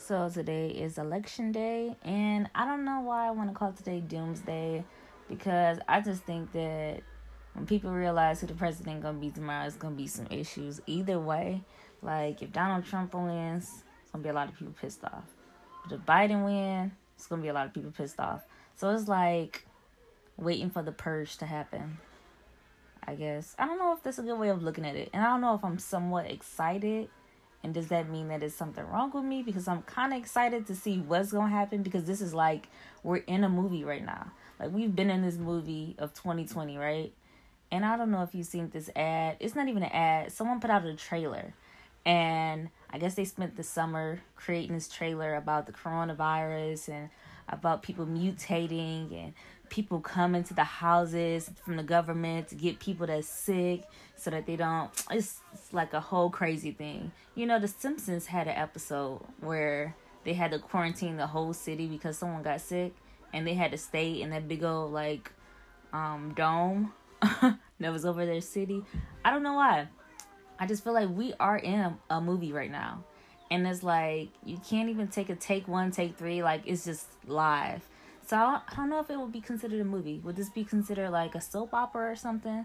So today is election day, and I don't know why I want to call today doomsday because I just think that when people realize who the president gonna be tomorrow, it's gonna be some issues either way. Like if Donald Trump wins, it's gonna be a lot of people pissed off. If Biden wins, it's gonna be a lot of people pissed off. So it's like waiting for the purge to happen. I guess I don't know if that's a good way of looking at it, and I don't know if I'm somewhat excited. And does that mean that it's something wrong with me? Because I'm kind of excited to see what's gonna happen. Because this is like we're in a movie right now. Like we've been in this movie of 2020, right? And I don't know if you've seen this ad. It's not even an ad. Someone put out a trailer. And I guess they spent the summer creating this trailer about the coronavirus and about people mutating and people coming to the houses from the government to get people that's sick so that they don't it's, it's like a whole crazy thing. You know the simpsons had an episode where they had to quarantine the whole city because someone got sick and they had to stay in that big old like um dome that was over their city. I don't know why. I just feel like we are in a, a movie right now and it's like you can't even take a take one take three like it's just live so I don't know if it would be considered a movie. Would this be considered like a soap opera or something?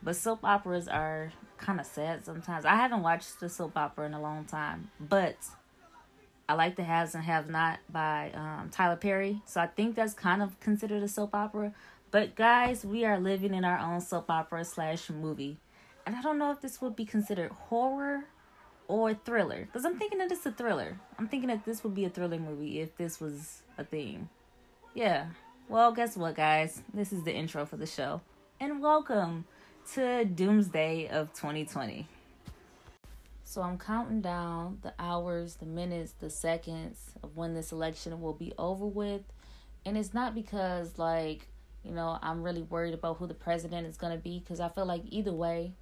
But soap operas are kind of sad sometimes. I haven't watched the soap opera in a long time, but I like the Haves and Have Not by um, Tyler Perry. So I think that's kind of considered a soap opera. But guys, we are living in our own soap opera slash movie. And I don't know if this would be considered horror or thriller. Because I'm thinking that it's a thriller. I'm thinking that this would be a thriller movie if this was a thing. Yeah. Well, guess what, guys? This is the intro for the show. And welcome to Doomsday of 2020. So I'm counting down the hours, the minutes, the seconds of when this election will be over with. And it's not because, like, you know, I'm really worried about who the president is going to be because I feel like either way,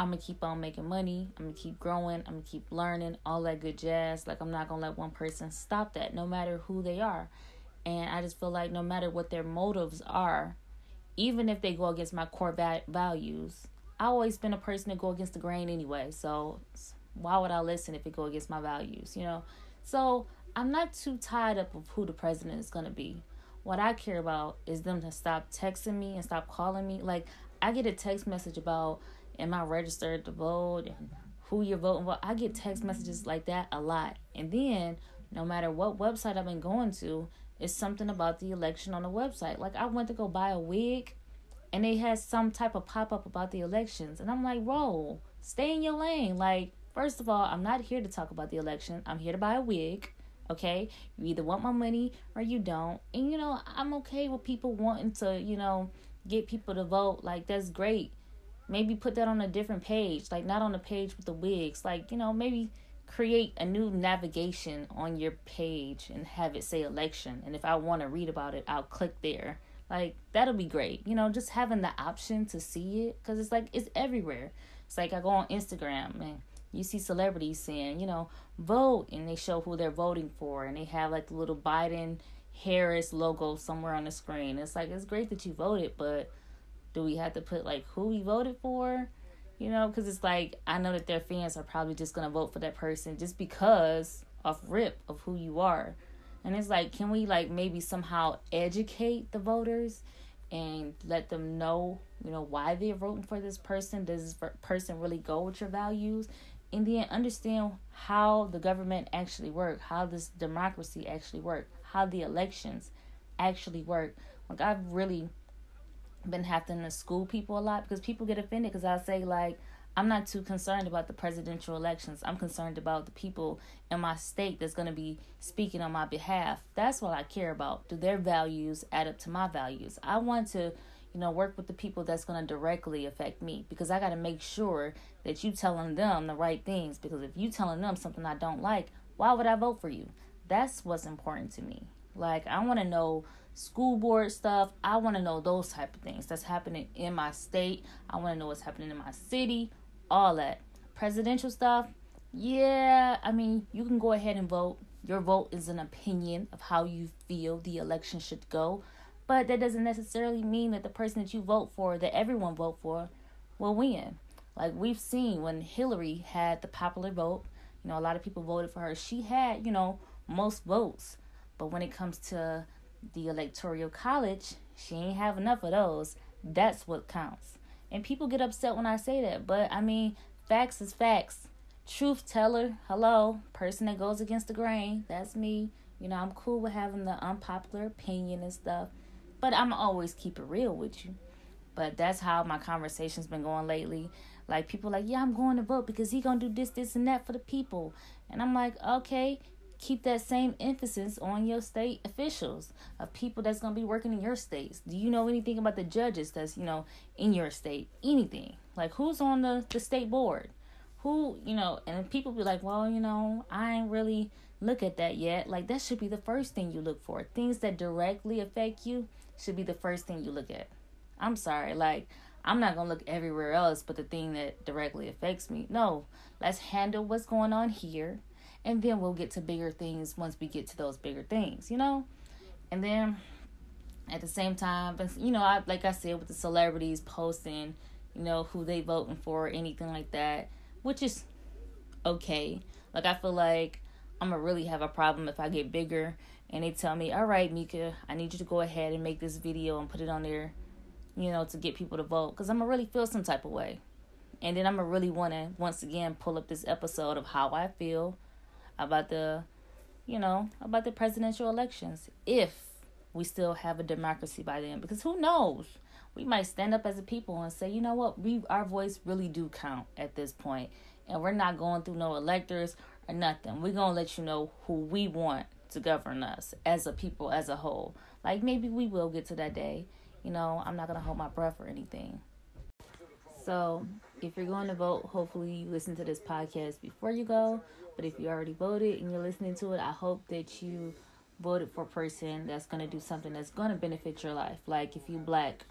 I'm to keep on making money. I'm to keep growing. I'm to keep learning, all that good jazz. Like, I'm not to let one person stop that, no matter who they are. And I just feel like no matter what their motives are, even if they go against my core va- values, I always been a person to go against the grain anyway. So why would I listen if it go against my values, you know? So I'm not too tied up of who the president is gonna be. What I care about is them to stop texting me and stop calling me. Like I get a text message about am I registered to vote and who you're voting for. I get text messages like that a lot. And then no matter what website I've been going to, it's something about the election on the website. Like I went to go buy a wig and they had some type of pop up about the elections. And I'm like, roll, stay in your lane. Like, first of all, I'm not here to talk about the election. I'm here to buy a wig. Okay? You either want my money or you don't. And you know, I'm okay with people wanting to, you know, get people to vote. Like, that's great. Maybe put that on a different page. Like, not on the page with the wigs. Like, you know, maybe create a new navigation on your page and have it say election. And if I want to read about it, I'll click there. Like, that'll be great. You know, just having the option to see it because it's like it's everywhere. It's like I go on Instagram and you see celebrities saying, you know, vote, and they show who they're voting for, and they have like the little Biden Harris logo somewhere on the screen. It's like, it's great that you voted, but do we have to put like who we voted for? you know, because it's like I know that their fans are probably just gonna vote for that person just because of rip of who you are, and it's like, can we like maybe somehow educate the voters and let them know, you know, why they're voting for this person? Does this person really go with your values? And then understand how the government actually work, how this democracy actually work, how the elections actually work. Like I've really been having to school people a lot because people get offended because I say like I'm not too concerned about the presidential elections. I'm concerned about the people in my state that's going to be speaking on my behalf. That's what I care about. Do their values add up to my values? I want to, you know, work with the people that's going to directly affect me because I got to make sure that you telling them the right things because if you telling them something I don't like, why would I vote for you? That's what's important to me. Like I want to know school board stuff. I want to know those type of things that's happening in my state. I want to know what's happening in my city, all that. Presidential stuff, yeah, I mean, you can go ahead and vote. Your vote is an opinion of how you feel the election should go, but that doesn't necessarily mean that the person that you vote for, that everyone vote for, will win. Like we've seen when Hillary had the popular vote, You know, a lot of people voted for her. She had, you know, most votes. But when it comes to the electoral college, she ain't have enough of those. That's what counts. And people get upset when I say that. But I mean, facts is facts. Truth teller, hello, person that goes against the grain. That's me. You know, I'm cool with having the unpopular opinion and stuff. But I'm always keep it real with you. But that's how my conversation's been going lately. Like people like, yeah, I'm going to vote because he gonna do this, this, and that for the people. And I'm like, okay, keep that same emphasis on your state officials of people that's gonna be working in your states. Do you know anything about the judges that's you know in your state? Anything like who's on the the state board? Who you know? And people be like, well, you know, I ain't really look at that yet. Like that should be the first thing you look for. Things that directly affect you should be the first thing you look at. I'm sorry, like I'm not gonna look everywhere else but the thing that directly affects me. No, let's handle what's going on here, and then we'll get to bigger things once we get to those bigger things, you know. And then at the same time, you know, I like I said with the celebrities posting, you know, who they voting for, or anything like that, which is okay. Like I feel like I'm gonna really have a problem if I get bigger and they tell me, "All right, Mika, I need you to go ahead and make this video and put it on there." you know, to get people to vote because I'm to really feel some type of way. And then I'm to really want to, once again, pull up this episode of how I feel about the, you know, about the presidential elections. If we still have a democracy by then. Because who knows? We might stand up as a people and say, you know what, we our voice really do count at this. And we're not going through no electors or nothing. We're going to let you know who we want to govern us as a people as a whole. Like maybe we will get to that day you know, I'm not going to hold my breath or anything. So, if you're going to vote, hopefully you listen to this podcast before you go. But if you already voted and you're listening to it, I hope that you voted for a person that's going to do something that's going to benefit your life. Like if you black,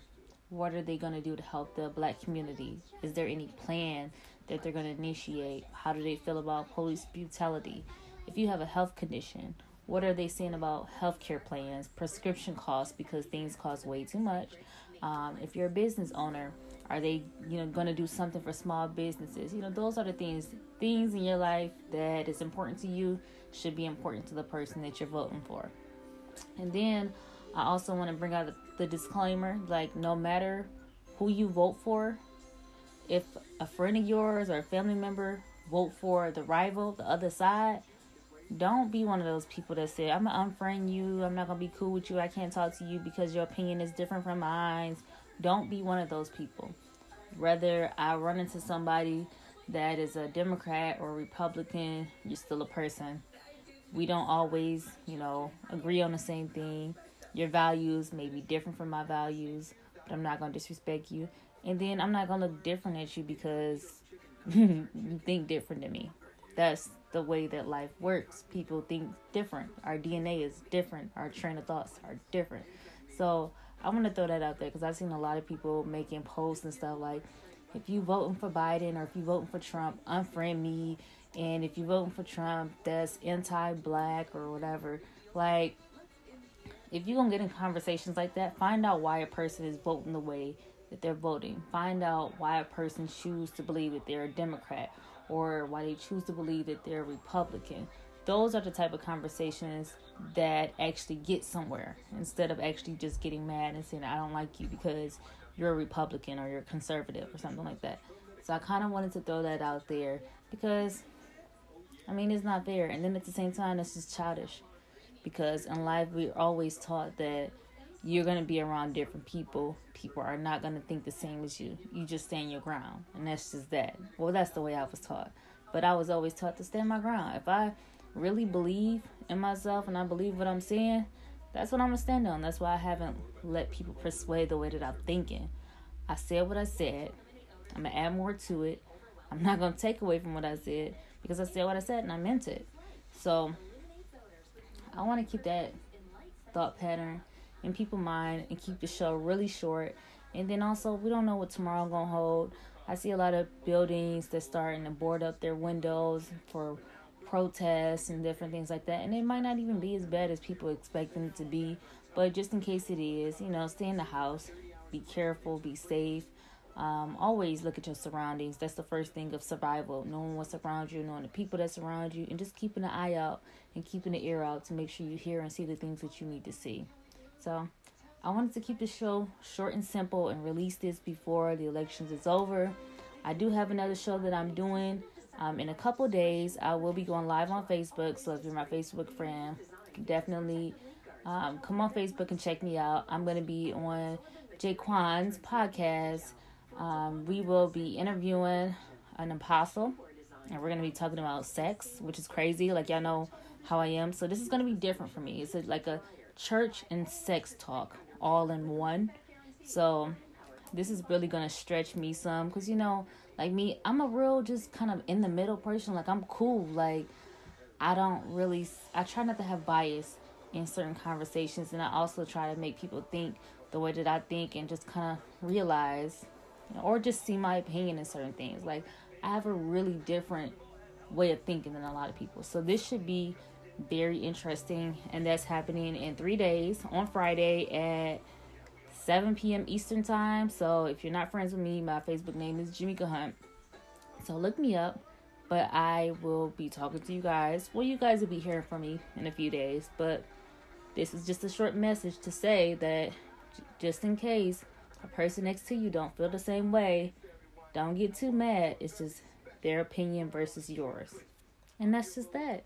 what are they going to do to help the black community? Is there any plan that they're going to initiate? How do they feel about police brutality? If you have a health condition, what are they saying about healthcare plans, prescription costs because things cost way too much? Um, if you're a business owner, are they you know going to do something for small businesses? You know, those are the things things in your life that is important to you should be important to the person that you're voting for. And then I also want to bring out the, disclaimer like no matter who you vote for, if a friend of yours or a family member vote for the rival, the other side, don't be one of those people that say, I'm gonna unfriend you, I'm not gonna be cool with you, I can't talk to you because your opinion is different from mine. Don't be one of those people. Whether I run into somebody that is a Democrat or Republican, you're still a person. We don't always, you know, agree on the same thing. Your values may be different from my values, but I'm not gonna disrespect you. And then I'm not gonna look different at you because you think different than me. That's the way that life works. People think different. Our DNA is different. Our train of thoughts are different. So I want to throw that out there because I've seen a lot of people making posts and stuff like, if you voting for Biden or if you voting for Trump, unfriend me. And if you voting for Trump, that's anti-black or whatever. Like, if you're gonna get in conversations like that, find out why a person is voting the way that they're voting. Find out why a person chooses to believe that they're a Democrat or why they choose to believe that they're a Republican. Those are the type of conversations that actually get somewhere instead of actually just getting mad and saying, I don't like you because you're a Republican or you're conservative or something like that. So I kind of wanted to throw that out there because, I mean, it's not fair. And then at the same time, it's just childish because in life, we're always taught that you're going to be around different people. People are not going to think the same as you. You just stand your ground. And that's just that. Well, that's the way I was taught. But I was always taught to stand my ground. If I really believe in myself and I believe what I'm saying, that's what I'm to stand on. That's why I haven't let people persuade the way that I'm thinking. I said what I said. I'm to add more to it. I'm not to take away from what I said because I said what I said and I meant it. So I want to keep that thought pattern in people's mind and keep the show really short. And then also, we don't know what tomorrow gonna hold. I see a lot of buildings that starting to board up their windows for protests and different things like that. And it might not even be as bad as people expect them to be. But just in case it is, you know, stay in the house, be careful, be safe. Um, always look at your surroundings. That's the first thing of survival. Knowing what's around you, knowing the people that surround you, and just keeping an eye out and keeping the ear out to make sure you hear and see the things that you need to see. So, I wanted to keep the show short and simple and release this before the elections is over. I do have another show that I'm doing um, in a couple days. I will be going live on Facebook, so if you're my Facebook friend, definitely um, come on Facebook and check me out. I'm going to be on Jaquan's podcast. Um, we will be interviewing an apostle, and we're going to be talking about sex, which is crazy. Like, y'all know how I am. So, this is going to be different for me. It's like a church and sex talk all in one. So, this is really to stretch me some because, you know, like me, I'm a real just kind of in the middle person. Like, I'm cool. Like, I don't really, I try not to have bias in certain conversations, and I also try to make people think the way that I think and just kind of realize you know, or just see my opinion in certain things. Like, I have a really different way of thinking than a lot of people. So, this should be very interesting, and that's happening in three days on Friday at 7 p.m. Eastern Time. So, if you're not friends with me, my Facebook name is Jamaica Hunt. So, look me up but I will be talking to you guys. Well, you guys will be hearing from me in a few days, but this is just a short message to say that just in case a person next to you don't feel the same way, don't get too mad. It's just their opinion versus yours. And that's just that.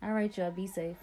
All right, y'all, be safe.